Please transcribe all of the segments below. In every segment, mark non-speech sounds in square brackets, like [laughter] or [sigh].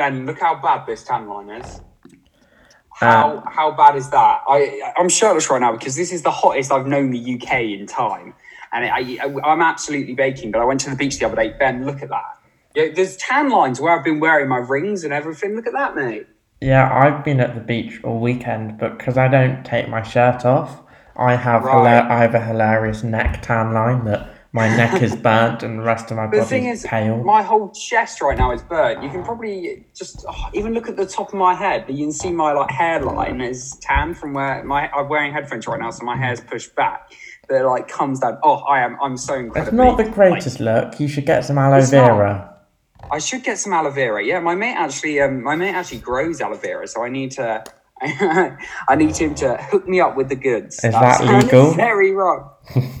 Ben, look how bad this tan line is. How uh, how bad is that? I I'm shirtless right now because this is the hottest I've known the UK in time, and I, I am absolutely baking. But I went to the beach the other day. Ben, look at that. Yeah, there's tan lines where I've been wearing my rings and everything. Look at that, mate. Yeah, I've been at the beach all weekend, but because I don't take my shirt off, I have right. I have a hilarious neck tan line that my neck is burnt and the rest of my body is pale. My whole chest right now is burnt. You can probably just oh, even look at the top of my head. You can see my like hairline is tan from where my I'm wearing headphones right now, so my hair's pushed back. That like comes down. Oh, I am. I'm so incredible. It's not the greatest like, look. You should get some aloe vera. I should get some aloe vera. Yeah, my mate actually, um, my mate actually grows aloe vera, so I need to. I need him to hook me up with the goods. Is that, that legal? [laughs] Very wrong.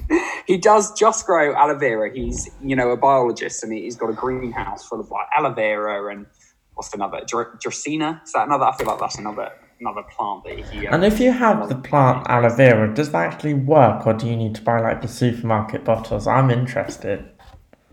[laughs] he does just grow aloe vera. He's you know a biologist and he's got a greenhouse full of like aloe vera and what's another Dracaena? Is that another? I feel like that's another another plant that he. Um, and if you have the plant aloe vera, does that actually work, or do you need to buy like the supermarket bottles? I'm interested.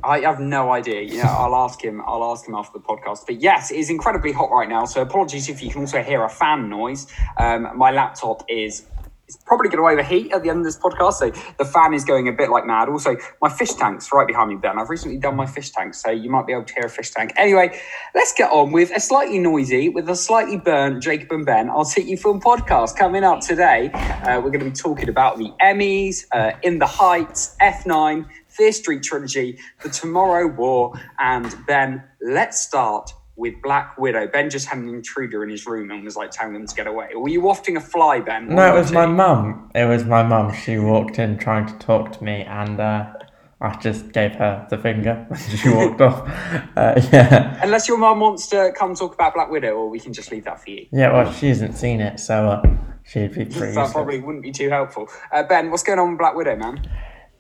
I have no idea. You know, I'll ask him. I'll ask him after the podcast. But yes, it is incredibly hot right now. So apologies if you can also hear a fan noise. Um, my laptop is it's probably going to overheat at the end of this podcast. So the fan is going a bit like mad. Also, my fish tank's right behind me, Ben. I've recently done my fish tank, so you might be able to hear a fish tank. Anyway, let's get on with a slightly noisy, with a slightly burnt Jacob and Ben. I'll take you film podcast coming up today. Uh, we're going to be talking about the Emmys, uh, In the Heights, F9, Fear Street trilogy, The Tomorrow War, and Ben. Let's start with Black Widow. Ben just had an intruder in his room and was like telling him to get away. were you wafting a fly, Ben? no, it was my mum. It was my mum. She walked in trying to talk to me, and uh, I just gave her the finger. [laughs] she walked off. Uh, yeah. Unless your mum wants to come talk about Black Widow, or we can just leave that for you. Yeah, well, she hasn't seen it, so uh, she'd be [laughs] pretty. that probably wouldn't be too helpful. Uh, ben, what's going on with Black Widow, man?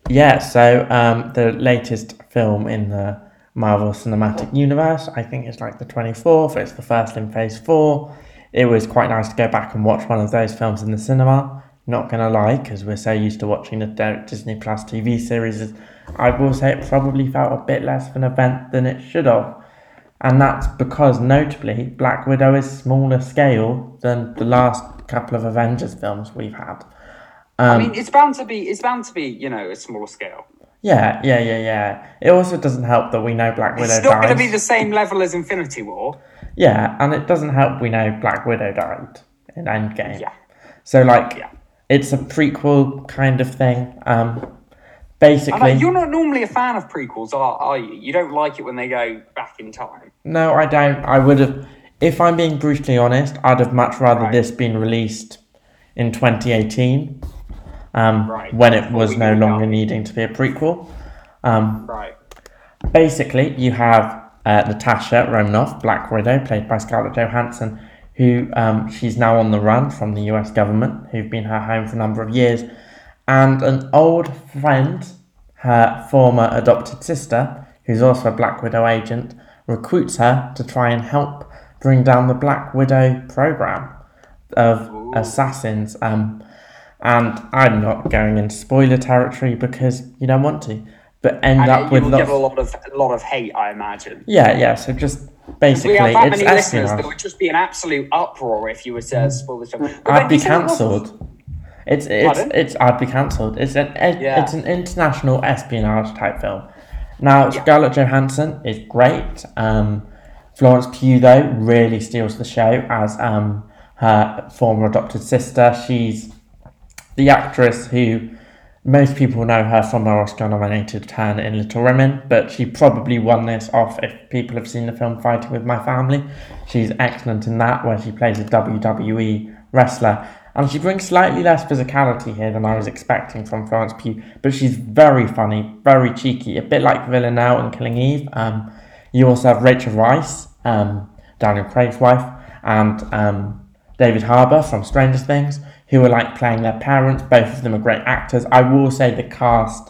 Yeah, so um, the latest film in the Marvel Cinematic Universe, I think it's like the 24th, it's the first in Phase 4. It was quite nice to go back and watch one of those films in the cinema. Not gonna lie, because we're so used to watching the Disney Plus TV series, I will say it probably felt a bit less of an event than it should have. And that's because, notably, Black Widow is smaller scale than the last couple of Avengers films we've had. Um, I mean, it's bound to be. It's bound to be. You know, a smaller scale. Yeah, yeah, yeah, yeah. It also doesn't help that we know Black Widow. It's not going to be the same level as Infinity War. Yeah, and it doesn't help we know Black Widow died in Endgame. Yeah. So like, yeah. it's a prequel kind of thing. Um, basically, you're not normally a fan of prequels, are, are you? You don't like it when they go back in time. No, I don't. I would have, if I'm being brutally honest, I'd have much rather right. this been released in 2018 um, right. when it was no longer needing to be a prequel. Um, right. Basically, you have uh, Natasha Romanoff, Black Widow, played by Scarlett Johansson, who um, she's now on the run from the US government, who've been her home for a number of years, and an old friend, her former adopted sister, who's also a Black Widow agent, recruits her to try and help bring down the Black Widow program of Ooh. assassins. Um, and I'm not going into spoiler territory because you don't want to, but end and up with lots... get a lot of a lot of hate, I imagine. Yeah, yeah. So just basically, we have that it's many listeners that would just be an absolute uproar if you were to spoil the film. I'd be cancelled. It's it's it's I'd be cancelled. It's an yeah. it's an international espionage type film. Now yeah. Scarlett Johansson is great. Um, Florence Pugh though really steals the show as um, her former adopted sister. She's the actress who most people know her from her Oscar nominated turn in Little Women, but she probably won this off if people have seen the film Fighting with My Family. She's excellent in that, where she plays a WWE wrestler. And she brings slightly less physicality here than I was expecting from Florence Pugh, but she's very funny, very cheeky, a bit like Villanelle and Killing Eve. Um, you also have Rachel Weisz, um, Daniel Craig's wife, and um, David Harbour from Stranger Things, who are like playing their parents. Both of them are great actors. I will say the cast,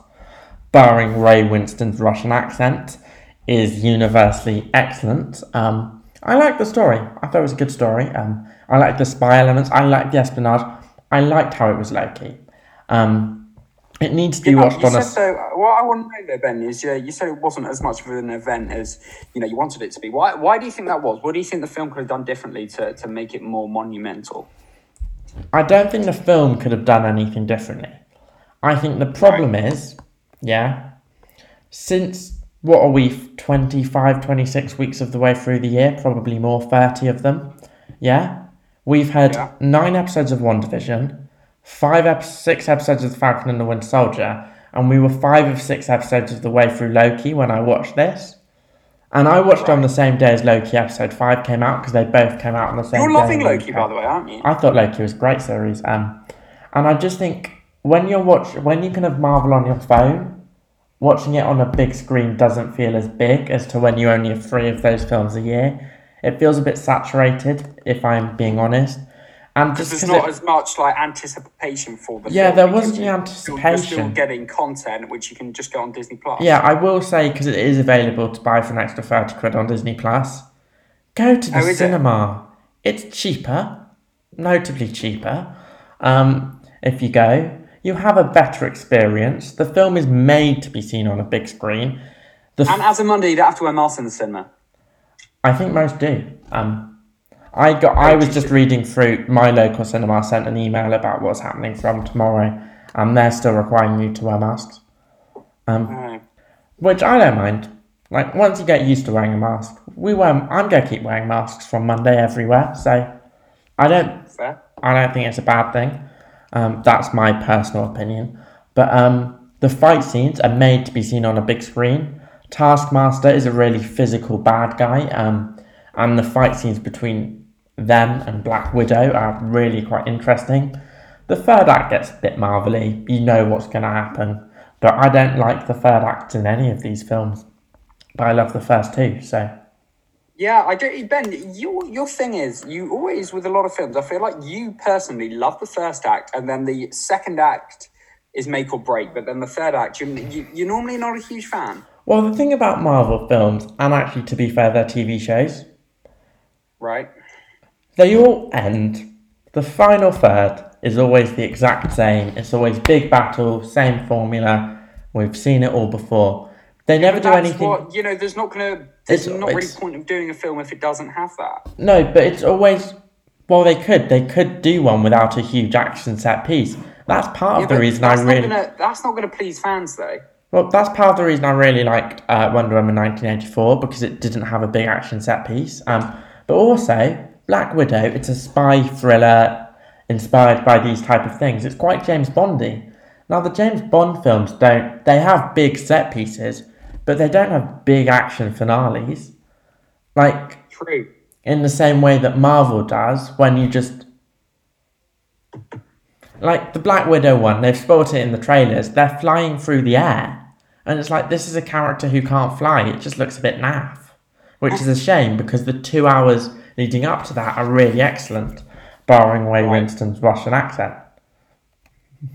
barring Ray Winstone's Russian accent, is universally excellent. Um, I like the story. I thought it was a good story. Um, I like the spy elements. I like the espionage. I liked how it was Loki. Um, It needs to be watched on a. So, what I want to know there, Ben, is uh, you said it wasn't as much of an event as you know you wanted it to be. Why? Why do you think that was? What do you think the film could have done differently to, to make it more monumental? I don't think the film could have done anything differently. I think the problem right. is, yeah, since what are we 25, 26 weeks of the way through the year, probably more, 30 of them, yeah, we've had yeah. nine episodes of WandaVision five ep- six episodes of The Falcon and the Winter Soldier, and we were five of six episodes of the way through Loki when I watched this. And I watched on the same day as Loki episode five came out because they both came out on the same You're day. You're loving Loki, by the way, aren't you? I thought Loki was a great series. Um, and I just think when you're watch when you can have Marvel on your phone, watching it on a big screen doesn't feel as big as to when you only have three of those films a year. It feels a bit saturated, if I'm being honest. And just there's not it, as much like anticipation for the yeah, there wasn't the anticipation. You're still getting content which you can just go on Disney Plus. Yeah, I will say because it is available to buy for an extra thirty quid on Disney Plus. Go to the oh, cinema. It? It's cheaper, notably cheaper. Um, if you go, you have a better experience. The film is made to be seen on a big screen. The and as a Monday, you don't have to wear masks in the cinema. I think most do. Um, I got. I was just reading through my local cinema sent an email about what's happening from tomorrow, and they're still requiring you to wear masks. Um, which I don't mind. Like once you get used to wearing a mask, we wear. I'm gonna keep wearing masks from Monday everywhere. So I don't. Fair. I don't think it's a bad thing. Um, that's my personal opinion. But um, the fight scenes are made to be seen on a big screen. Taskmaster is a really physical bad guy. Um, and the fight scenes between them and Black Widow are really quite interesting. The third act gets a bit marvelly, you know what's going to happen, but I don't like the third act in any of these films. But I love the first two, so. Yeah, I do. Ben, your your thing is you always with a lot of films. I feel like you personally love the first act, and then the second act is make or break. But then the third act, you, you you're normally not a huge fan. Well, the thing about Marvel films, and actually to be fair, their TV shows, right? They all end. The final third is always the exact same. It's always big battle, same formula. We've seen it all before. They never do anything. What, you know, there's not gonna. There's it's, not really point of doing a film if it doesn't have that. No, but it's always. Well, they could. They could do one without a huge action set piece. That's part yeah, of the reason I really. Gonna, that's not going to please fans, though. Well, that's part of the reason I really liked uh, Wonder Woman 1984 because it didn't have a big action set piece. Um, but also, Black Widow, it's a spy thriller inspired by these type of things. It's quite James Bondy. Now the James Bond films don't they have big set pieces, but they don't have big action finales. Like True. In the same way that Marvel does when you just like the Black Widow one, they've spoiled it in the trailers. They're flying through the air. And it's like this is a character who can't fly. It just looks a bit naff. Which is a shame because the two hours leading up to that are really excellent, barring away right. Winstone's Russian accent.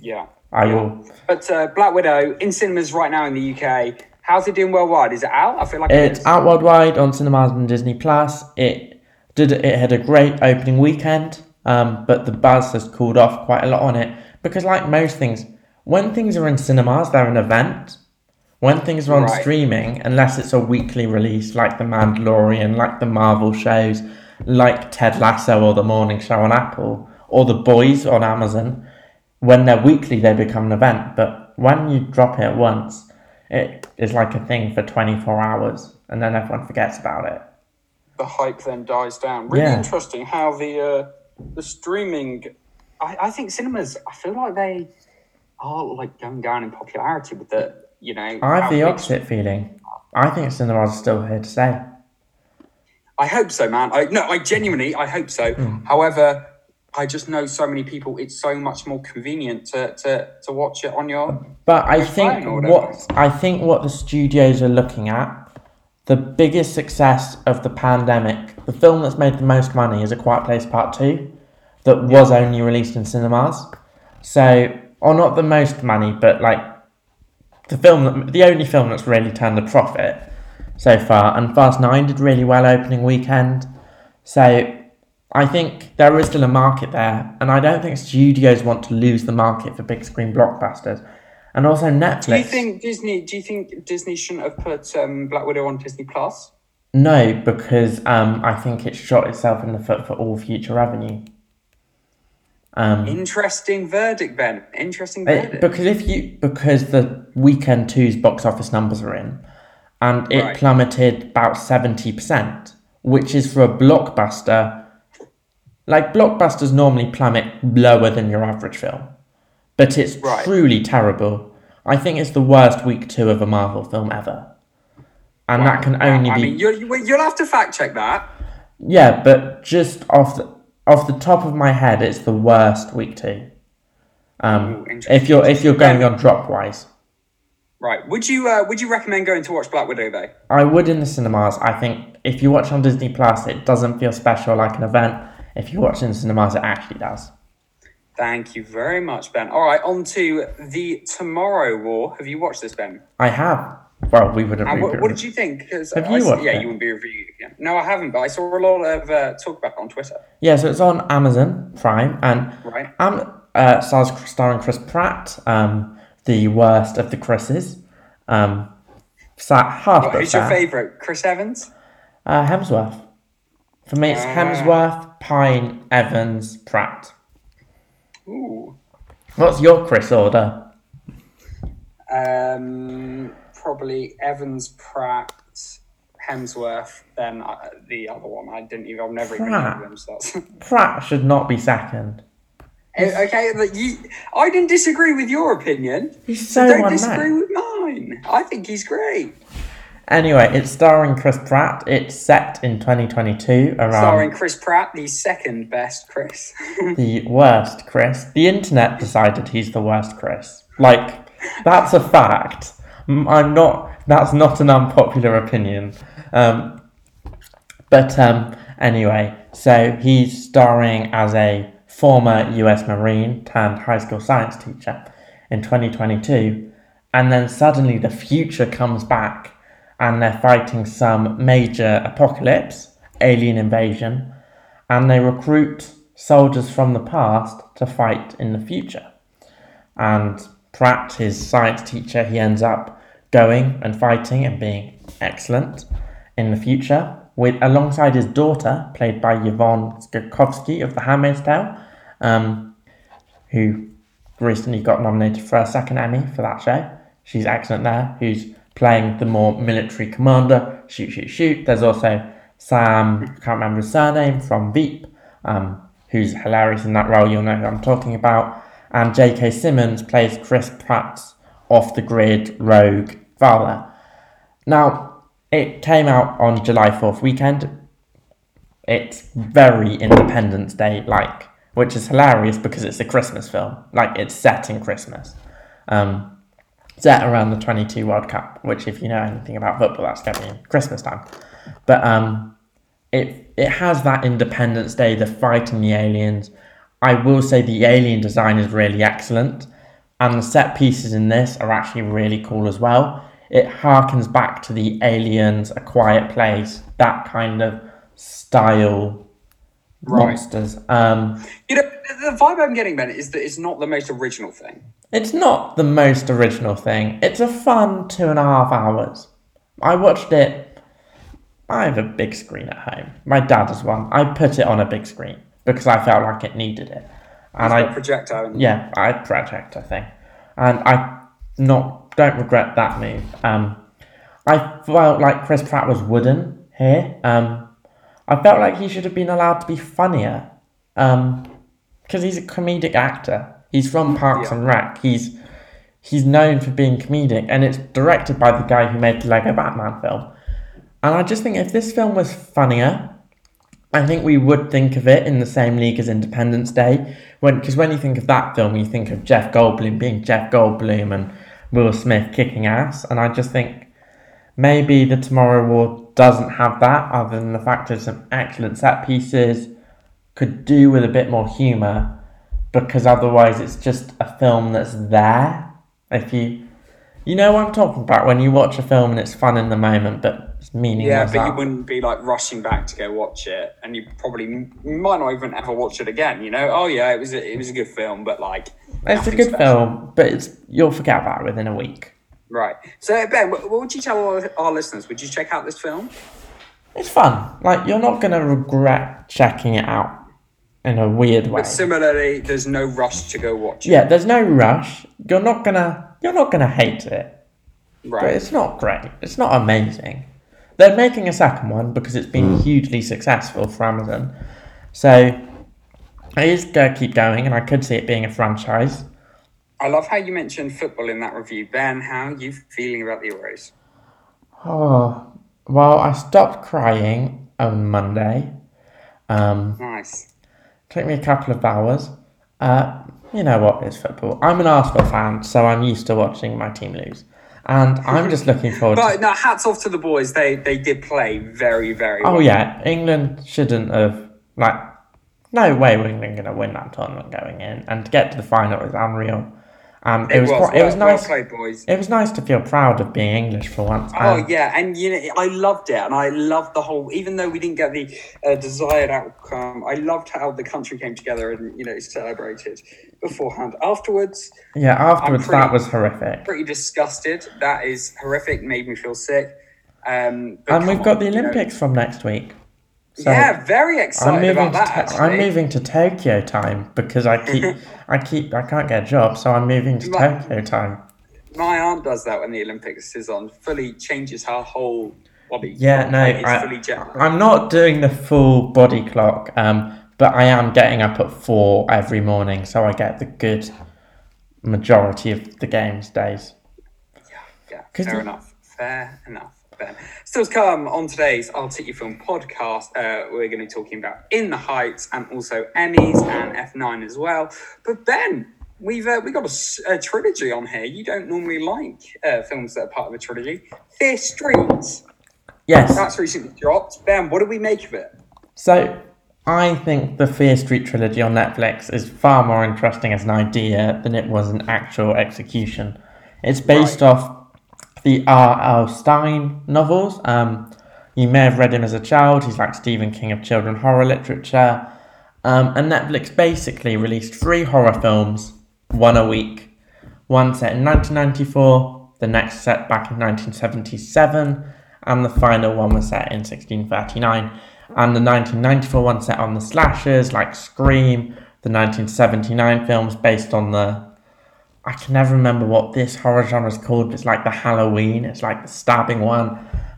Yeah. I yeah. will. But uh, Black Widow in cinemas right now in the UK. How's it doing worldwide? Is it out? I feel like it's it out worldwide on cinemas and Disney Plus. It did. It had a great opening weekend, um, but the buzz has cooled off quite a lot on it because, like most things, when things are in cinemas, they're an event. When things are on right. streaming, unless it's a weekly release like The Mandalorian, like the Marvel shows, like Ted Lasso or The Morning Show on Apple or The Boys on Amazon, when they're weekly, they become an event. But when you drop it once, it is like a thing for 24 hours and then everyone forgets about it. The hype then dies down. Really yeah. interesting how the uh, the streaming. I, I think cinemas. I feel like they are like going down in popularity with the you know. I have the opposite feeling. I think cinemas are still here to stay. I hope so, man. I no, I genuinely, I hope so. Mm. However, I just know so many people. It's so much more convenient to to, to watch it on your. But I think what I think what the studios are looking at, the biggest success of the pandemic, the film that's made the most money is A Quiet Place Part Two, that was only released in cinemas. So, or not the most money, but like the film, the only film that's really turned a profit so far, and Fast 9 did really well opening weekend. So I think there is still a market there, and I don't think studios want to lose the market for big screen blockbusters. And also Netflix. Do you think Disney? Do you think Disney shouldn't have put um, Black Widow on Disney Plus? No, because um, I think it shot itself in the foot for all future revenue. Um, Interesting verdict, Ben. Interesting verdict. It, because if you because the weekend two's box office numbers are in, and it right. plummeted about seventy percent, which is for a blockbuster. Like blockbusters normally plummet lower than your average film, but it's right. truly terrible. I think it's the worst week two of a Marvel film ever, and wow. that can only I be. Mean, you'll, you'll have to fact check that. Yeah, but just off the off the top of my head, it's the worst week two. Um, Ooh, if you're if you're going on drop wise. Right. Would you uh, would you recommend going to watch Black Widow though? I would in the cinemas. I think if you watch on Disney Plus, it doesn't feel special like an event. If you watch in the cinemas, it actually does. Thank you very much, Ben. All right, on to the Tomorrow War. Have you watched this, Ben? I have. Well, we would have. What, what, did you think? Have I, you watched Yeah, it? you wouldn't be reviewing it again. No, I haven't, but I saw a lot of uh, talk about it on Twitter. Yeah, so it's on Amazon Prime, and right. Um, uh, stars starring Chris Pratt, um, the worst of the Chris's. Um, half what, who's your favourite? Chris Evans? Uh, Hemsworth. For me, it's uh, Hemsworth, Pine, Evans, Pratt. Ooh. What's your Chris order? Um, probably Evans, Pratt, Hemsworth, then uh, the other one. I didn't even. I've never Pratt. even heard of them. So Pratt should not be second. Okay, but you, I didn't disagree with your opinion. He's so, so don't disagree with mine. I think he's great. Anyway, it's starring Chris Pratt. It's set in 2022 around. Starring Chris Pratt, the second best Chris. [laughs] the worst Chris. The internet decided he's the worst Chris. Like, that's a fact. I'm not. That's not an unpopular opinion. Um, but um, anyway, so he's starring as a former U.S. Marine turned high school science teacher in 2022, and then suddenly the future comes back, and they're fighting some major apocalypse, alien invasion, and they recruit soldiers from the past to fight in the future. And Pratt, his science teacher, he ends up going and fighting and being excellent in the future, with alongside his daughter, played by Yvonne Strahovski of The Handmaid's Tale, um, who recently got nominated for a second Emmy for that show. She's excellent there. Who's playing the more military commander? Shoot, shoot, shoot. There's also Sam. I can't remember his surname from Veep. Um, who's hilarious in that role. You'll know who I'm talking about. And J.K. Simmons plays Chris Pratt's off the grid rogue father. Now, it came out on July 4th weekend. It's very Independence Day like, which is hilarious because it's a Christmas film. Like, it's set in Christmas. Um, set around the 22 World Cup, which, if you know anything about football, that's going to be Christmas time. But um, it, it has that Independence Day, the fighting the aliens. I will say the alien design is really excellent, and the set pieces in this are actually really cool as well it harkens back to the Aliens, A Quiet Place, that kind of style right. monsters. Um, you know, the vibe I'm getting, Ben, is that it's not the most original thing. It's not the most original thing. It's a fun two and a half hours. I watched it. I have a big screen at home. My dad has one. I put it on a big screen because I felt like it needed it. And I projector. Yeah, I projector thing, and I not don't regret that move. Um, I felt like Chris Pratt was wooden here. Um, I felt like he should have been allowed to be funnier. Um, because he's a comedic actor. He's from Parks yeah. and Rec. He's he's known for being comedic, and it's directed by the guy who made the Lego Batman film. And I just think if this film was funnier, I think we would think of it in the same league as Independence Day. When because when you think of that film, you think of Jeff Goldblum being Jeff Goldblum and Will Smith kicking ass, and I just think maybe the Tomorrow War doesn't have that, other than the fact of some excellent set pieces, could do with a bit more humour, because otherwise it's just a film that's there. If you, you know what I'm talking about when you watch a film and it's fun in the moment, but meaningless. Yeah, but you wouldn't be like rushing back to go watch it, and you probably might not even ever watch it again. You know, oh yeah, it was a, it was a good film, but like It's a good special. film, but it's you'll forget about it within a week. Right. So Ben, what would you tell our, our listeners? Would you check out this film? It's fun. Like you're not gonna regret checking it out in a weird way. But similarly, there's no rush to go watch it. Yeah, there's no rush. You're not gonna you're not gonna hate it. Right. But it's not great. It's not amazing. They're making a second one because it's been mm. hugely successful for Amazon. So it is going to keep going, and I could see it being a franchise. I love how you mentioned football in that review. Ben, how are you feeling about the Euros? Oh, well, I stopped crying on Monday. Um, nice. Took me a couple of hours. Uh, you know what? It's football. I'm an Arsenal fan, so I'm used to watching my team lose. And I'm just looking forward. but to... no, hats off to the boys. They they did play very very. Oh well. yeah, England shouldn't have like. No way, we're England going to win that tournament going in, and to get to the final is unreal. Um, it, it was, was quite, well, it was nice. Well played, boys. It was nice to feel proud of being English for once. Oh um, yeah, and you know I loved it, and I loved the whole. Even though we didn't get the uh, desired outcome, I loved how the country came together and you know celebrated beforehand. Afterwards, yeah, afterwards pretty, that was horrific. Pretty disgusted. That is horrific. Made me feel sick. Um, and we've got the Olympics you know. from next week. So yeah, very excited I'm moving about that. To, I'm moving to Tokyo time because I keep, [laughs] I keep, I can't get a job, so I'm moving to my, Tokyo time. My aunt does that when the Olympics is on. Fully changes her whole body. Yeah, no, I, am not doing the full body clock, um, but I am getting up at four every morning, so I get the good majority of the games days. Yeah, yeah, fair enough. Fair enough. Ben. Still to come on today's I'll Take You Film podcast, uh, we're going to be talking about In the Heights and also Emmys and F9 as well. But Ben, we've uh, we got a, a, trilogy on here. You don't normally like uh, films that are part of a trilogy. Fear Street. Yes. That's recently dropped. Ben, what do we make of it? So, I think the Fear Street trilogy on Netflix is far more interesting as an idea than it was an actual execution. It's based right. off the R.L. Stine novels. Um, you may have read him as a child. He's like Stephen King of children horror literature. Um, and Netflix basically released three horror films, one a week. One set in 1994, the next set back in 1977, and the final one was set in 1639. And the 1994 one set on the slashers like Scream, the 1979 films based on the I can never remember what this horror genre is called. It's like the Halloween. It's like the stabbing one,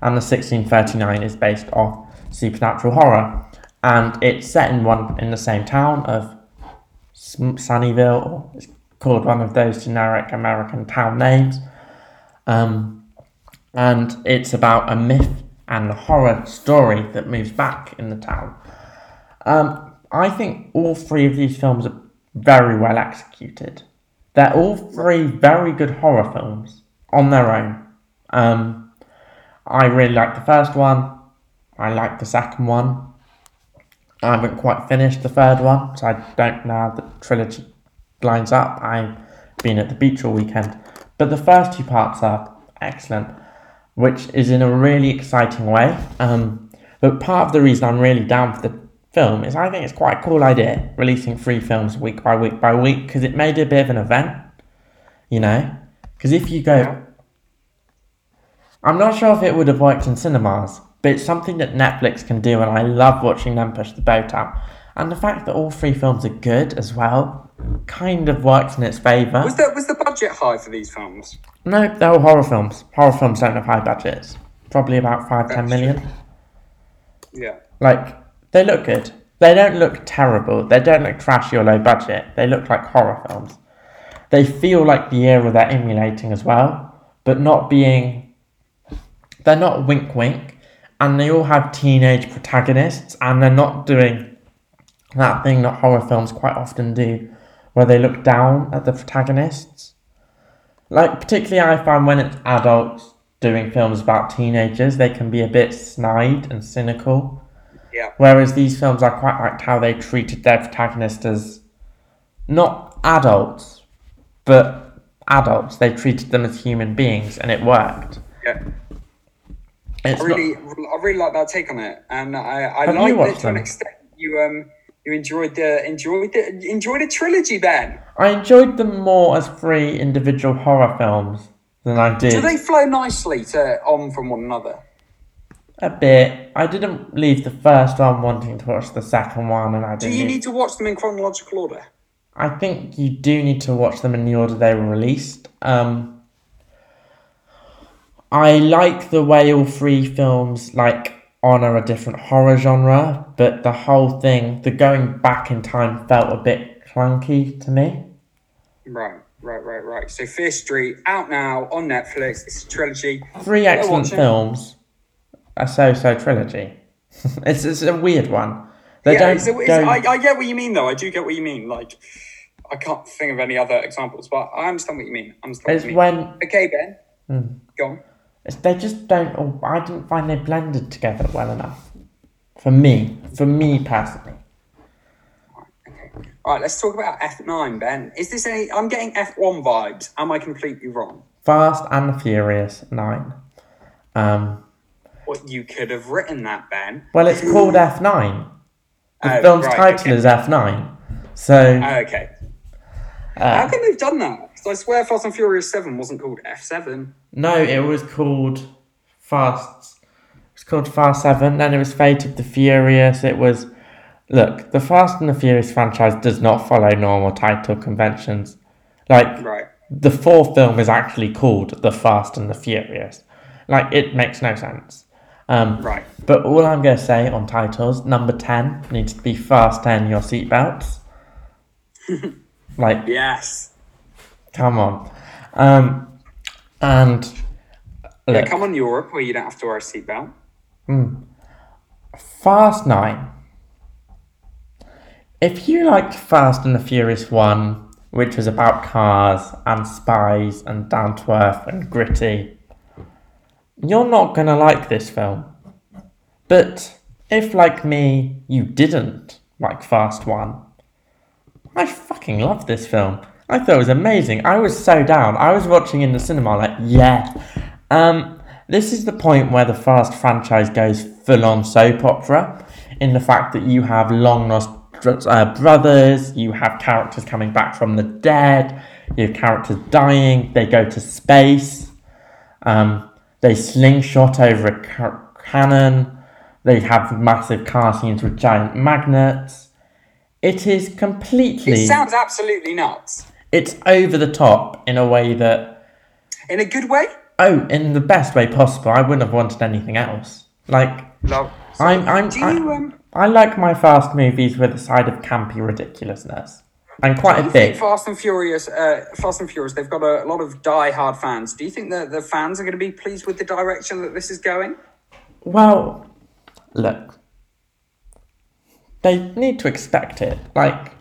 and the 1639 is based off supernatural horror, and it's set in one in the same town of Sunnyvale, or it's called one of those generic American town names. Um, and it's about a myth and a horror story that moves back in the town. Um, I think all three of these films are very well executed. They're all three very good horror films on their own. Um, I really like the first one. I like the second one. I haven't quite finished the third one, so I don't know how the trilogy lines up. I've been at the beach all weekend. But the first two parts are excellent, which is in a really exciting way. Um, but part of the reason I'm really down for the film is I think it's quite a cool idea releasing three films week by week by week because it made it a bit of an event, you know. Because if you go, I'm not sure if it would have worked in cinemas, but it's something that Netflix can do, and I love watching them push the boat out. And the fact that all three films are good as well kind of works in its favour. Was the, was the budget high for these films? No, they're all horror films. Horror films don't have high budgets. Probably about five, That's ten million. True. Yeah. Like, they look good. They don't look terrible. They don't look trashy or low budget. They look like horror films. They feel like the era they're emulating as well, but not being. They're not wink wink, and they all have teenage protagonists, and they're not doing that thing that horror films quite often do, where they look down at the protagonists. Like, particularly, I find when it's adults doing films about teenagers, they can be a bit snide and cynical yeah. Whereas these films, I quite liked how they treated their protagonist as not adults, but adults. They treated them as human beings, and it worked. Yeah. It's I really, not... I really like that take on it, and I, I like it to them? an extent. You um, You enjoyed the enjoyed the enjoyed a trilogy, Ben. I enjoyed them more as three individual horror films than I did. Do they flow nicely to on from one another? A bit. I didn't leave the first one wanting to watch the second one, and I Do didn't. you need to watch them in chronological order? I think you do need to watch them in the order they were released. Um, I like the way all three films like honor a different horror genre, but the whole thing, the going back in time, felt a bit clunky to me. Right, right, right, right. So Fear Street out now on Netflix. It's a trilogy. Three excellent films. A so-so trilogy. [laughs] it's it's a weird one. They yeah, don't it's it's- go. I, I get what you mean, though. I do get what you mean. Like, I can't think of any other examples, but I understand what you mean. I understand it's what you mean. when Okay, Ben. Hmm. Go on. It's, they just don't. oh, I didn't find they blended together well enough. For me, for me personally, Okay. All right, let's talk about F9, Ben. Is this any. I'm getting F1 vibes. Am I completely wrong? Fast and Furious Nine. Um, What you could have written that, Ben. well, it's called F Nine. The Oh, film's right, title okay. is F Nine. So Oh, okay. How uh, come they've done that? 'Cause I swear Fast and Furious 7 wasn't called F7. no, it was called Fast. It was called Fast Seven. Then it was Fate of the Furious. It was. Look, the Fast and the Furious franchise does not follow normal title conventions. Like Right. the fourth film is actually called The Fast and the Furious. Like, it makes no sense. Um, Right. But all I'm going to say on titles, number 10 needs to be Fasten Your Seatbelts. [laughs] like, Yes. come on. Um, and Yeah, look, come on, Europe, where you don't have to wear a seatbelt. Fast 9. If you liked Fast and the Furious 1, which was about cars and spies and down to earth and gritty, you're not going to like this film. But if, like me, you didn't like Fast 1, I fucking love this film. I thought it was amazing. I was so down. I was watching in the cinema, like, yeah. Um, this is the point where the Fast franchise goes full on soap opera, in the fact that you have long lost uh, brothers, you have characters coming back from the dead, you have characters dying, they go to space, um, they slingshot over a ca- cannon, they have massive car scenes with giant magnets. It is completely. It sounds absolutely nuts. it's over the top in a way that In a good way? oh in the best way possible i wouldn't have wanted anything else like No. i'm i'm Do you, I, um, I like my fast movies with a side of campy ridiculousness and quite do a bit Fast and Furious, uh, Fast and Furious, they've got a, lot of die-hard fans. Do you think that the fans are going to be pleased with the direction that this is going? well look they need to expect it like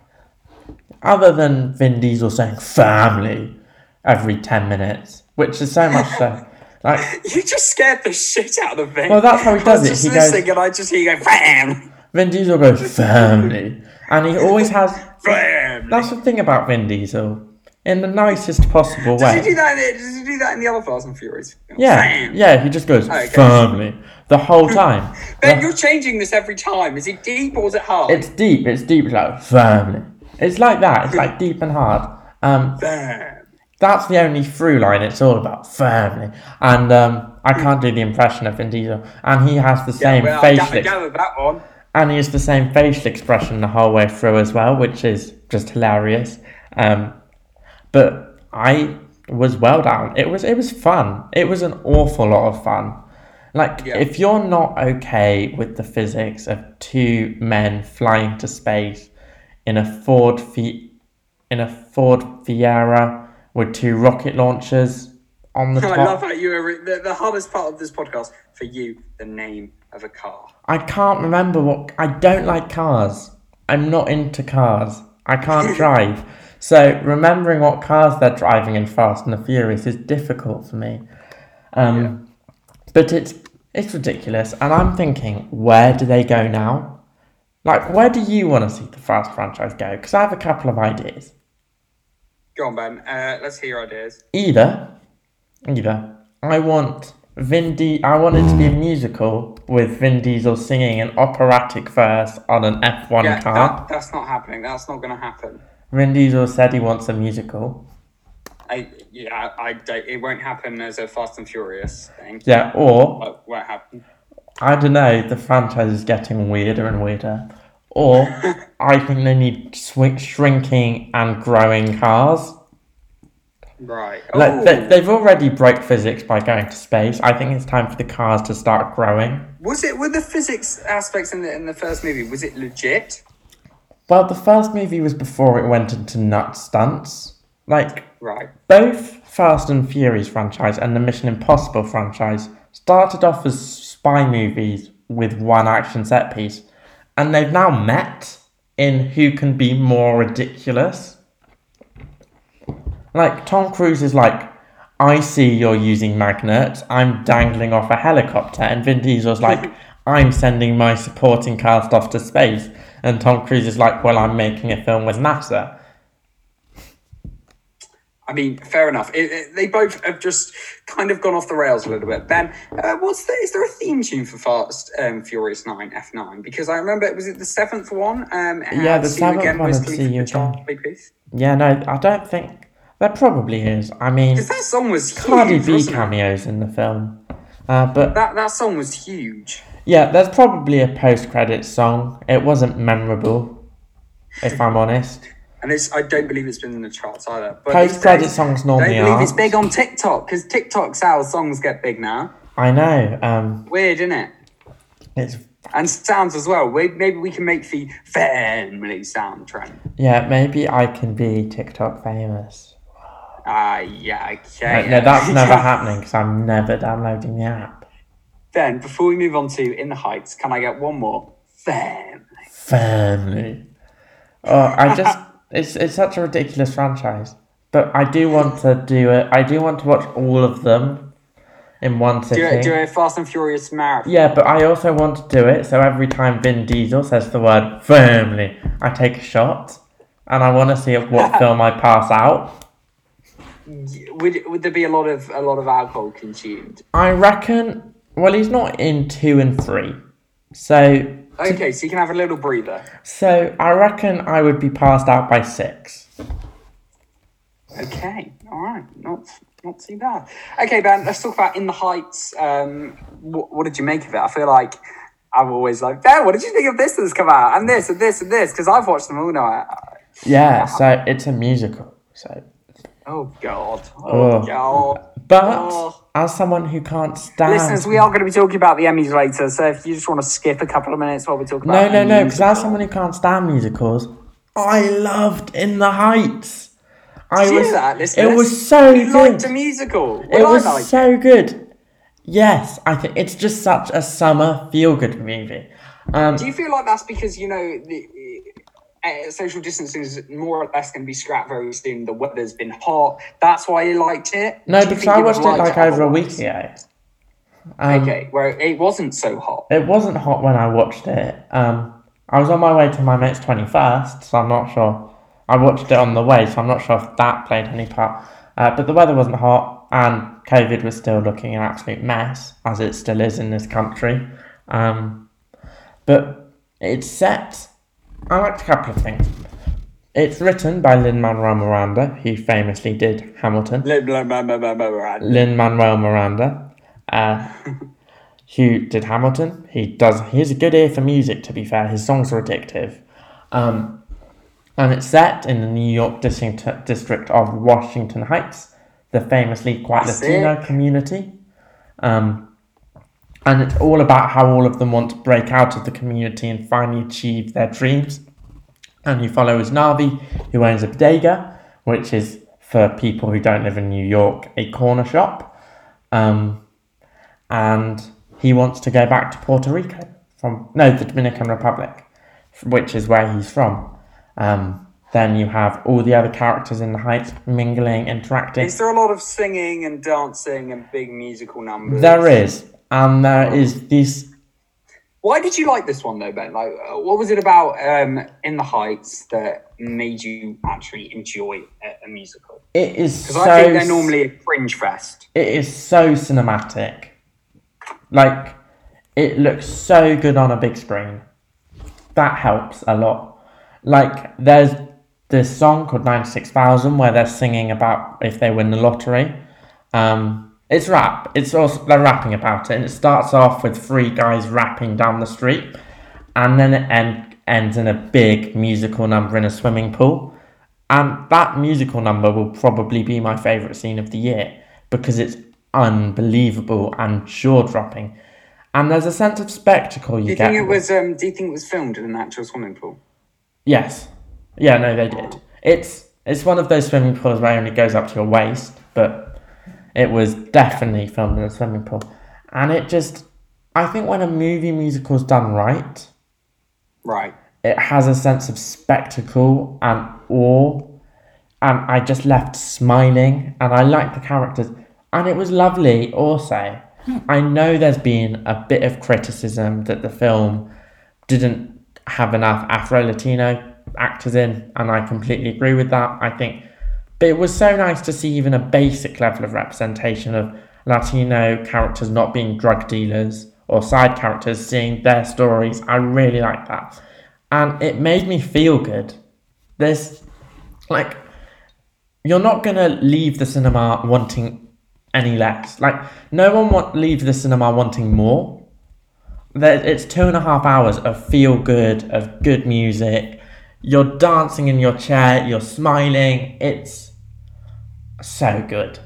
other than vin diesel saying family every 10 minutes which is so much so [laughs] like You just scared the shit out of me. Well, that's how he does I was it. Just He goes- and I just hear you go, fam, vin diesel goes family and he always has [laughs] fam. That's the thing about Vin Diesel. In the nicest possible Does he do way. that? In, do that in the other Fast and Furious? Yeah, Fam. yeah, he just goes Okay. firmly the whole time. Ben, The- you're changing this every time. Is it deep or is it hard? it's deep, it's deep, it's like firmly. It's like that, it's like deep and hard. Um, that's the only through line it's all about, firmly. And um, I can't do the impression of Vin Diesel. And he has the same well, I facial I ex- that one. And he has the same facial expression the whole way through as well, which is just hilarious. Um, but I was well down. It was it was fun. It was an awful lot of fun. Like Yeah. if you're not okay with the physics of two men flying to space in a Ford Fi- in a Ford Fiera with two rocket launchers on the [laughs] top. I love how you were the, the hardest part of this podcast for you, the name of a car. I can't remember what. I don't like cars. I'm not into cars. I can't [laughs] drive. So remembering what cars they're driving in Fast and the Furious is difficult for me. Um, But it's it's ridiculous, and I'm thinking, where do they go now? Like, where do you want to see the Fast franchise go? Because I have a couple of ideas. Go on, Ben. Uh, let's hear your ideas. Either, either I want Vin D. I want it to be a musical with Vin Diesel singing an operatic verse on an F1 yeah, car. That, that's not happening. That's not going to happen. Vin Diesel said he wants a musical. I yeah, I don't. It won't happen as a Fast and Furious thing. Yeah, or it won't happen. I don't know. The franchise is getting weirder and weirder. Or [laughs] I think they need sw- shrinking and growing cars. Right. Like they, oh. they've already broke physics by going to space. I think it's time for the cars to start growing. Was it were the physics aspects in the in the first movie? Was it legit? Well, the first movie was before it went into nut stunts. Like right. Both Fast and Furious franchise and the Mission Impossible franchise started off as spy movies with one action set piece, and they've now met in who can be more ridiculous. Like Tom Cruise is like, I see you're using magnets. I'm dangling off a helicopter, and Vin Diesel's [laughs] like, I'm sending my supporting cast off to space, and Tom Cruise is like, well, I'm making a film with NASA. I mean, fair enough. It, it, they both have just kind of gone off the rails a little bit. Ben, uh, what's the, is there a theme tune for Fast um, Furious Nine F nine? Because I remember was it the seventh one? Um, yeah, the seventh one. See you again. Yeah, no, I don't think there probably is. I mean, because that song was Cardi B cameos in the film, uh, but that that song was huge. Yeah, there's probably a post credit song. It wasn't memorable, if I'm honest. And it's I don't believe it's been in the charts either. But Post credit songs normally don't believe it's big on TikTok because TikTok's how songs get big now. I know. Um, Weird, isn't it? It's and sounds as well. We, maybe we can make the family sound trend. Yeah, maybe I can be TikTok famous. Ah, uh, yeah, okay. No, no that's [laughs] never happening because I'm never downloading the app. Then, before we move on to In the Heights, can I get one more? Family. Family. Oh, I just. [laughs] It's it's such a ridiculous franchise. But I do want to do it. I do want to watch all of them in one sitting. Do, it, do a Fast and Furious marathon. Yeah, but I also want to do it so every time Vin Diesel says the word family, I take a shot, and I want to see what [laughs] film I pass out. Would would there be a lot of a lot of alcohol consumed? I reckon. Well, he's not in two and three, so Okay, so you can have a little breather. So I reckon I would be passed out by six. Okay, all right, not not too bad. Okay, Ben, let's talk about In the Heights. Um, what, what did you make of it? I feel like I'm always like, Ben, what did you think of this that's come out, and this, and this, and this? Because I've watched them all now. Yeah, so it's a musical. So. Oh God! Oh, oh. God! But oh. as someone who can't stand, listeners, we are going to be talking about the Emmys later. So if you just want to skip a couple of minutes while we talk about no, no, no, because as someone who can't stand musicals, I loved In the Heights. I Did was that, listeners? It was so you good. Liked a musical. What it was like? so good. Yes, I think it's just such a summer feel good movie. Um, Do you feel like that's because you know the uh, social distancing is more or less going to be scrapped very soon. The weather's been hot. That's why you liked it. No, because I watched it like over a week ago. Um, okay, where it wasn't so hot. It wasn't hot when I watched it. Um, I was on my way to my mate's twenty first, so I'm not sure. I watched it on the way, so I'm not sure if that played any part. Uh, but the weather wasn't hot, and COVID was still looking an absolute mess, as it still is in this country. Um, but it's set I liked a couple of things. It's written by Lin Manuel Miranda, who famously did Hamilton. Lin Manuel Miranda. Uh, [laughs] who did Hamilton. He does. He has a good ear for music. To be fair, his songs are addictive. Um, and it's set in the New York district, district of Washington Heights, the famously quite That's Latino it. community. Um, and it's all about how all of them want to break out of the community and finally achieve their dreams. And you follow Usnavi, who owns a bodega, which is for people who don't live in New York, a corner shop. Um, and he wants to go back to Puerto Rico from no, the Dominican Republic, which is where he's from. Um, then you have all the other characters in the Heights mingling, interacting. Is there a lot of singing and dancing and big musical numbers? There is and there is this. Why did you like this one though, Ben? Like, uh, what was it about um, in the Heights that made you actually enjoy a, a musical? It is because so, I think they're normally a cringe fest. It is so cinematic. Like, it looks so good on a big screen. That helps a lot. Like there's this song called 96,000 where they're singing about if they win the lottery. Um, it's rap. It's also they're rapping about it, and it starts off with three guys rapping down the street, and then it end, ends in a big musical number in a swimming pool. And that musical number will probably be my favourite scene of the year because it's unbelievable and jaw dropping. And there's a sense of spectacle you do you get. Think it was, um, do you think it was filmed in an actual swimming pool? Yes. Yeah, no, they did. It's it's one of those swimming pools where it only goes up to your waist, but it was definitely filmed in a swimming pool. And it just I think when a movie musical's done right, Right. it has a sense of spectacle and awe. And I just left smiling and I liked the characters. And it was lovely also. I know there's been a bit of criticism that the film didn't have enough Afro Latino actors in, and I completely agree with that. I think, but it was so nice to see even a basic level of representation of Latino characters not being drug dealers or side characters, seeing their stories. I really like that, and it made me feel good. There's like, you're not gonna leave the cinema wanting any less. Like, no one want leave the cinema wanting more. There, it's two and a half hours of feel good, of good music. You're dancing in your chair, you're smiling. It's so good.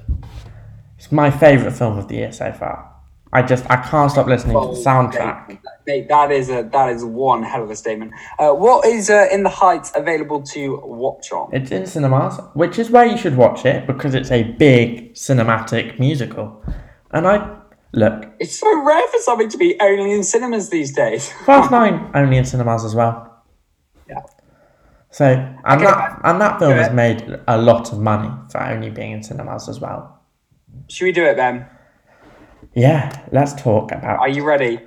It's my favourite film of the year so far. I just I can't stop listening to the soundtrack. Mate, that is a that is one hell of a statement. Uh, what is uh, in the Heights available to watch on? It's in cinemas, which is where you should watch it because it's a big cinematic musical. And I look, It's so rare for something to be only in cinemas these days. Fast [laughs] Nine only in cinemas as well. So and that and that film has made a lot of money for only being in cinemas as well. Should we do it then? Yeah, let's talk about. Are you ready?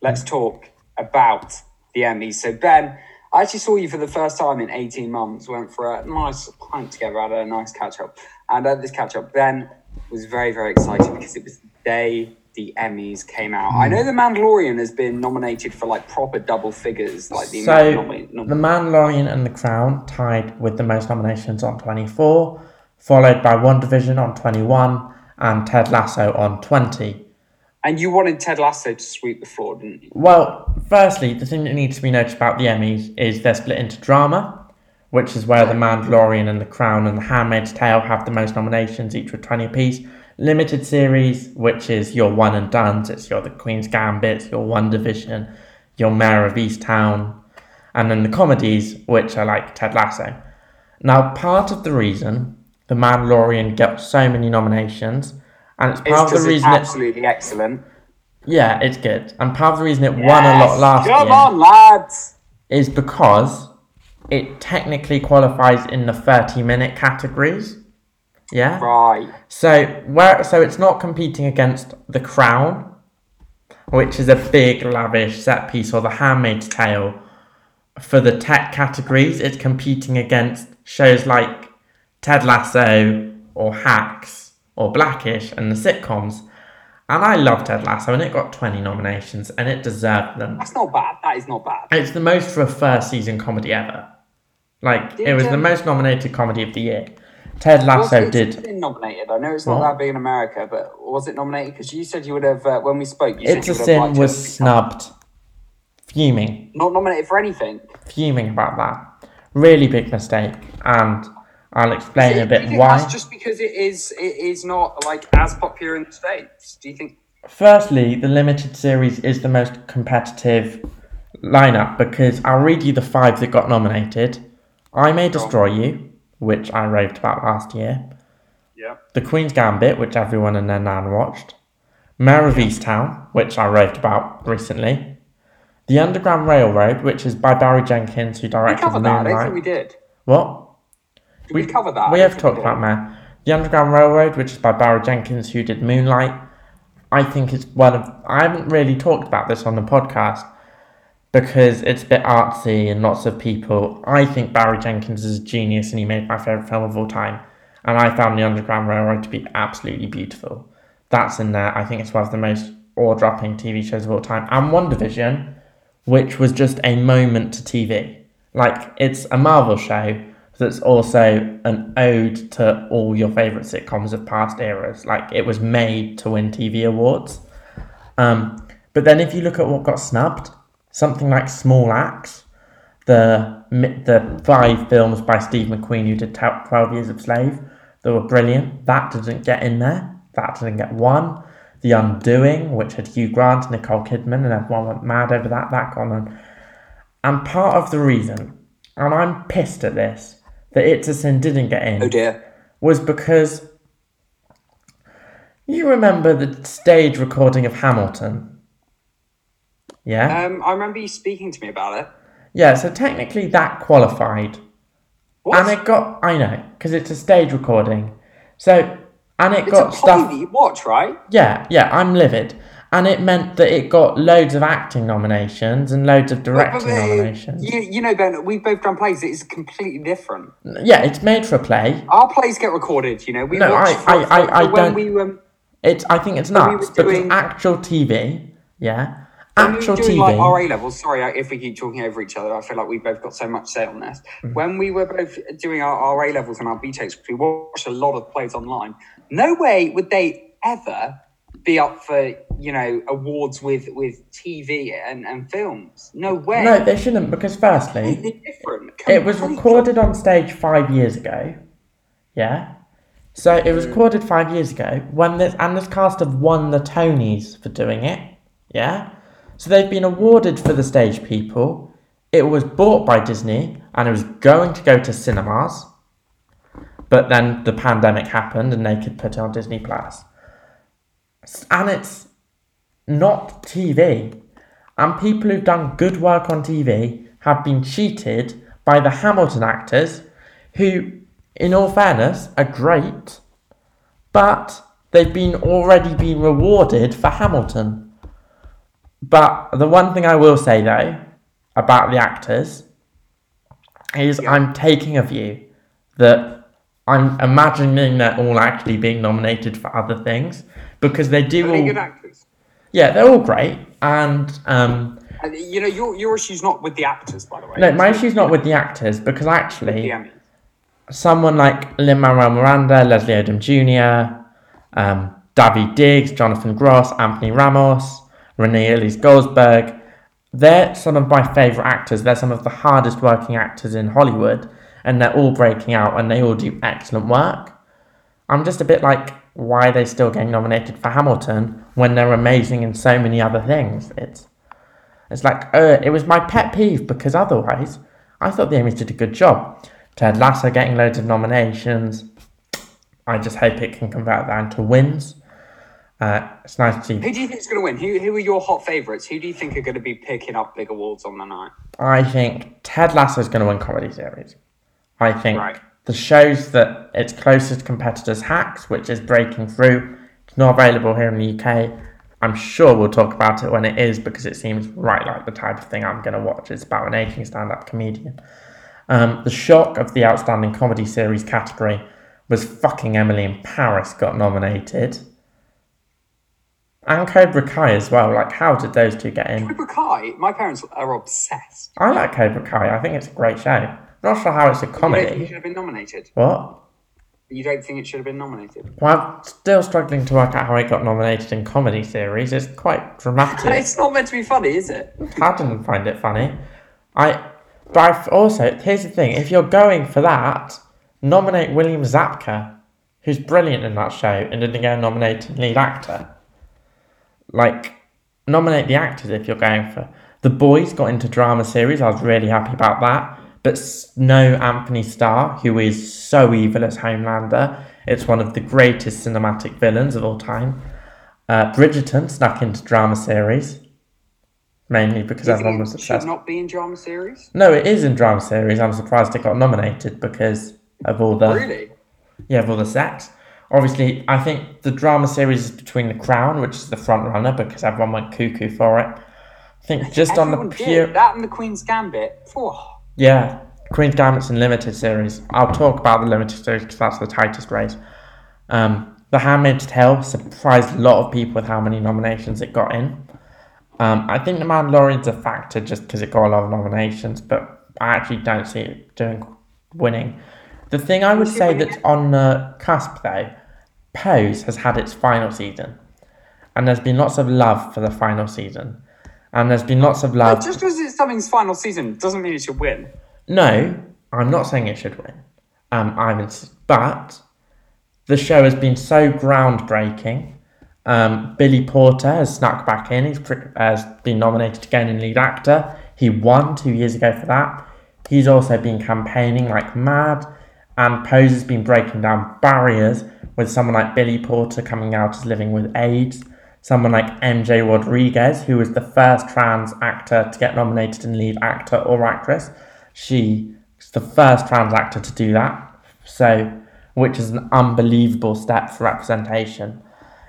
Let's talk about the Emmys. So Ben, I actually saw you for the first time in 18 months, went for a nice pint together, had a nice catch up. And at this catch up, Ben was very, very excited because it was the day the Emmys came out. I hmm. know The Mandalorian has been nominated for like proper double figures, like the So, of nomi- The Mandalorian and The Crown tied with the most nominations on 24, followed by WandaVision on 21 and Ted Lasso on 20. And you wanted Ted Lasso to sweep the floor, didn't you? Well, firstly, the thing that needs to be noted about the Emmys is they're split into drama, which is where The Mandalorian and The Crown and The Handmaid's Tale have the most nominations, each with 20 apiece. Limited series, which is your one and done's, it's your The Queen's Gambit, your WandaVision, your Mare of Easttown, and then the comedies, which are like Ted Lasso. Now, part of the reason The Mandalorian got so many nominations, and it's It's part of because the it's reason it, absolutely excellent. yeah, it's good, and part of the reason it won a lot Yes! last Come year on, lads! is because it technically qualifies in the 30 minute categories. Yeah. Right. So where so it's not competing against The Crown, which is a big lavish set piece, or The Handmaid's Tale. For the tech categories, it's competing against shows like Ted Lasso or Hacks or Blackish and the sitcoms. And I love Ted Lasso, and it got 20 nominations, and it deserved them. That's not bad. That is not bad. It's the most for a first season comedy ever. Like Did, it was the most nominated comedy of the year. Ted Was Lasso it did. been nominated? I know it's not What? that big in America, but was it nominated? Because you said you would have uh, when we spoke. You It's said a you would have Sin liked was it to snubbed. Fuming, Not nominated for anything. fuming about that. Really big mistake, and I'll explain Do a you bit think why. That's just because it is it is not like as popular in the states. Do you think? Firstly, the limited series is the most competitive lineup because I'll read you the five that got nominated. I May Destroy You, which I raved about last year. Yeah. The Queen's Gambit, which everyone and their nan watched. Mare of Easttown, which I raved about recently. The Underground Railroad, which is by Barry Jenkins, who We directed covered that. I think we Moonlight. did. What? Did we, cover that? We have talked we about Mare. The Underground Railroad, which is by Barry Jenkins, who did Moonlight. I think it's one of. I haven't really talked about this on the podcast because it's a bit artsy and lots of people. I think Barry Jenkins is a genius and he made my favourite film of all time. And I found The Underground Railroad to be absolutely beautiful. That's in there. I think it's one of the most awe dropping TV shows of all time, and WandaVision, which was just a moment to TV. Like it's a Marvel show that's also an ode to all your favorite sitcoms of past eras. Like it was made to win TV awards. Um, but then if you look at what got snubbed, something like Small Axe, the the five films by Steve McQueen who did Twelve Years of Slave, they were brilliant. That didn't get in there. That didn't get one. The Undoing, which had Hugh Grant, Nicole Kidman, and everyone went mad over that. That got on. And part of the reason, and I'm pissed at this, that It's a Sin didn't get in. Oh dear. Was because you remember the stage recording of Hamilton. Yeah. Um, I remember you speaking to me about it. Yeah, so technically that qualified. What? And it got I know because it's a stage recording. So and it it's got stuff. you watch, right? Yeah, yeah. I'm livid, and it meant that it got loads of acting nominations and loads of directing but, but, nominations. You, you know, Ben, we've both done plays. It's completely different. Yeah, it's made for a play. Our plays get recorded. You know, we no, I, for, I, I, I don't. We, um, it's. I think it's nuts we doing, because actual TV. Yeah, actual doing TV. like our A levels, sorry if we keep talking over each other. I feel like we've both got so much say on this. Mm-hmm. When we were both doing our, our A levels and our BTECs, we watched a lot of plays online. No way would they ever be up for you know awards with with TV and, and films. No way. No, they shouldn't because firstly, it was recorded on stage five years ago. Yeah. So it was recorded five years ago when this and this cast have won the Tonys for doing it. Yeah. So they've been awarded for the stage people. It was bought by Disney and it was going to go to cinemas. But then the pandemic happened and they could put it on Disney Plus. And it's not TV. And people who've done good work on TV have been cheated by the Hamilton actors who, in all fairness, are great, but they've been already been rewarded for Hamilton. But the one thing I will say though about the actors is yeah. I'm taking a view that I'm imagining they're all actually being nominated for other things because they do Are all. good actors? Yeah, they're all great, and um, and, you know your your issue's not with the actors, by the way. No, my issue's not with the actors because actually, someone like Lin Manuel Miranda, Leslie Odom Jr., um, Daveed Diggs, Jonathan Groff, Anthony Ramos Renee Elise Goldsberry. They're some of my favourite actors. They're some of the hardest working actors in Hollywood, and they're all breaking out and they all do excellent work. I'm just a bit like, why are they still getting nominated for Hamilton when they're amazing in so many other things? It's it's like, uh, it was my pet peeve because otherwise, I thought the Emmys did a good job. Ted Lasso getting loads of nominations. I just hope it can convert that into wins. Uh, it's nice to see. Who do you think is going to win? Who, who are your hot favourites? Who do you think are going to be picking up big awards on the night? I think Ted Lasso is going to win comedy series. I think right. the shows that its closest competitors, Hacks, which is breaking through, it's not available here in the UK. I'm sure we'll talk about it when it is because it seems right like the type of thing I'm going to watch. It's about an aging stand-up comedian. Um, the shock of the outstanding comedy series category was fucking Emily in Paris got nominated and Cobra Kai as well. Like, how did those two get in? Cobra Kai. My parents are obsessed. I like Cobra Kai. I think it's a great show. Not sure how it's a comedy. You don't think it should have been nominated? What? You don't think it should have been nominated? Well, I'm still struggling to work out how it got nominated in comedy series. It's quite dramatic. [laughs] it's not meant to be funny, is it? I didn't find it funny. I, but I also here's the thing: if you're going for that, nominate William Zabka, who's brilliant in that show, and didn't get nominated lead actor like nominate the actors if you're going for. The Boys got into drama series. I was really happy about that. But no Antony Starr, who is so evil as Homelander. It's one of the greatest cinematic villains of all time. Uh, Bridgerton snuck into drama series, mainly because everyone was obsessed. Should not be in drama series. No, it is in drama series. I'm surprised it got nominated because of all the really, yeah, of all the sex obviously, I think the drama series is between The Crown, which is the front runner because everyone went cuckoo for it. I think [laughs] just on the pure that and the Queen's Gambit. Oh. Yeah, Queen's Gambit's in limited series. I'll talk about the limited series because that's the tightest race. Um, The Handmaid's Tale surprised a lot of people with how many nominations it got in. Um, I think The Mandalorian's a factor just because it got a lot of nominations, but I actually don't see it doing winning. The thing I would say that's on the cusp though, Pose has had its final season, and there's been lots of love for the final season, and there's been lots of love. But just because it's something's final season doesn't mean it should win. No, I'm not saying it should win. Um, I'm, but the show has been so groundbreaking. Um, Billy Porter has snuck back in. He's has been nominated again in lead actor. He won two years ago for that. He's also been campaigning like mad, and Pose has been breaking down barriers with someone like Billy Porter coming out as living with AIDS, someone like MJ Rodriguez, who was the first trans actor to get nominated in lead actor or actress. She is the first trans actor to do that. So which is an unbelievable step for representation.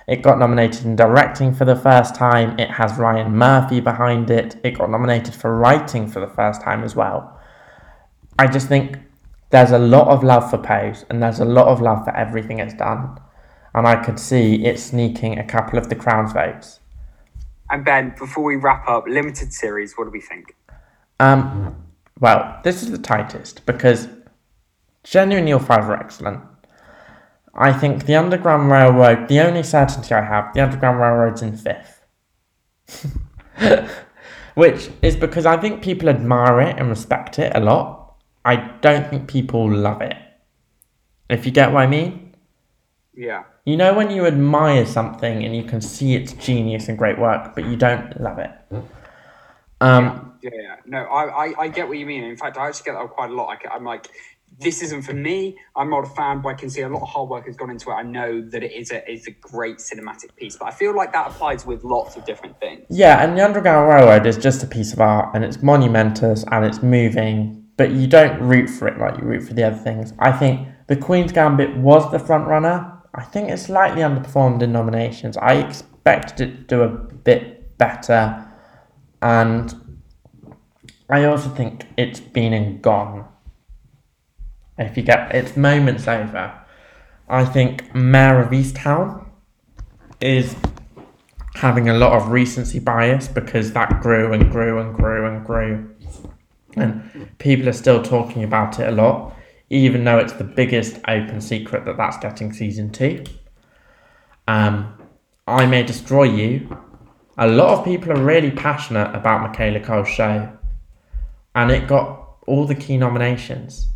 It got nominated in directing for the first time. It has Ryan Murphy behind it. It got nominated for writing for the first time as well. I just think there's a lot of love for Pose and there's a lot of love for everything it's done. And I could see it sneaking a couple of the Crown's votes. And Ben, before we wrap up, limited series, what do we think? Um, well, this is the tightest because genuinely all five are excellent. I think the Underground Railroad, the only certainty I have, the Underground Railroad's in fifth. [laughs] Which is because I think people admire it and respect it a lot. I don't think people love it. If you get what I mean? Yeah. You know when you admire something and you can see its genius and great work, but you don't love it. Um, yeah, yeah, yeah. No, I, I, I get what you mean. In fact, I actually get that quite a lot. I, I'm like, this isn't for me. I'm not a fan, but I can see a lot of hard work has gone into it. I know that it is a is a great cinematic piece, but I feel like that applies with lots of different things. Yeah, and the Underground Railroad is just a piece of art, and it's monumentous and it's moving, but you don't root for it like you root for the other things. I think the Queen's Gambit was the front runner. I think it's slightly underperformed in nominations. I expected it to do a bit better, and I also think it's been and gone if you get its moments over, I think Mare of Easttown is having a lot of recency bias because that grew and grew and grew and grew. And people are still talking about it a lot, even though it's the biggest open secret that that's getting season two. Um, I May Destroy You. A lot of people are really passionate about Michaela Coel's show, and it got all the key nominations.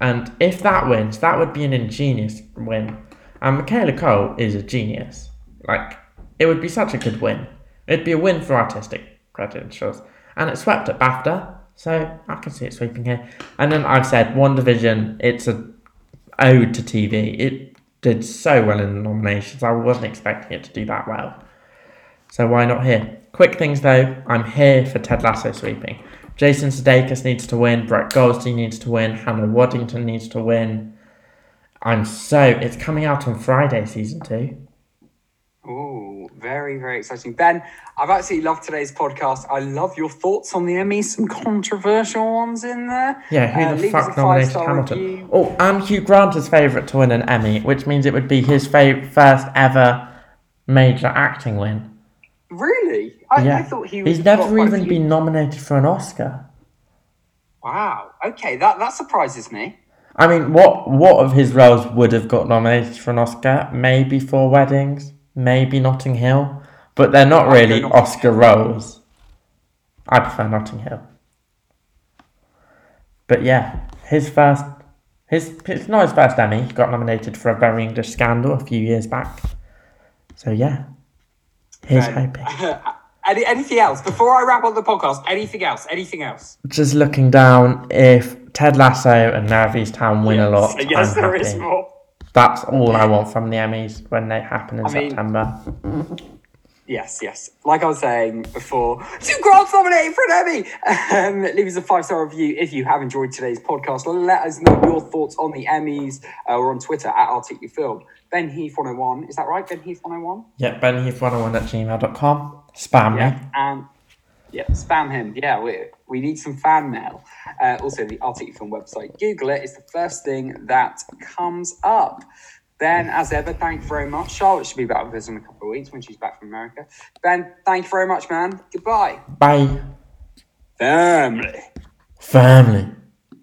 And if that wins, that would be an ingenious win. And Michaela Coel is a genius. Like, it would be such a good win. It'd be a win for artistic credentials. And it swept at BAFTA, so I can see it sweeping here. And then I've said WandaVision, it's a ode to TV. It did so well in the nominations. I wasn't expecting it to do that well. So why not here? Quick things though, I'm here for Ted Lasso sweeping. Jason Sudeikis needs to win. Brett Goldstein needs to win. Hannah Waddingham needs to win. I'm so it's coming out on Friday, season two. Oh, very, very exciting. Ben, I've absolutely loved today's podcast. I love your thoughts on the Emmys, some controversial ones in there. Yeah, who uh, the fuck nominated Hamilton? Review. Oh, and Hugh Grant is favourite to win an Emmy, which means it would be his fav- first ever major acting win. Really? I, yeah. I thought he He's never even been nominated for an Oscar. Wow. Okay, that that surprises me. I mean, what what of his roles would have got nominated for an Oscar? Maybe Four Weddings, maybe Notting Hill, but they're not really Oscar roles. I prefer Notting Hill. But yeah, his first, his it's not his first Emmy. He got nominated for a Very English Scandal a few years back. So yeah, here's hoping. [laughs] Any, anything else before I wrap up the podcast? Anything else? Anything else? Just looking down, if Ted Lasso and Navi's Town win yes. a lot, yes, I'm there happy. is more. That's all I want from the Emmys when they happen in I September. Mean, yes, yes. Like I was saying before, two Grants nominated for an Emmy. Um, leave us a five star review if you have enjoyed today's podcast. Let us know your thoughts on the Emmys uh, or on Twitter at You Film. Ben Heath 101. Is that right? Ben Heath 101? Yeah, Ben Heath 101 at gmail.com. Spam yeah, me. And yeah, spam him. Yeah, we, we need some fan mail. Uh, also, the You Film website. Google it. It's the first thing that comes up. Ben, as ever, thank you very much. Charlotte should be back with us in a couple of weeks when she's back from America. Ben, thank you very much, man. Goodbye. Bye. Family. Family.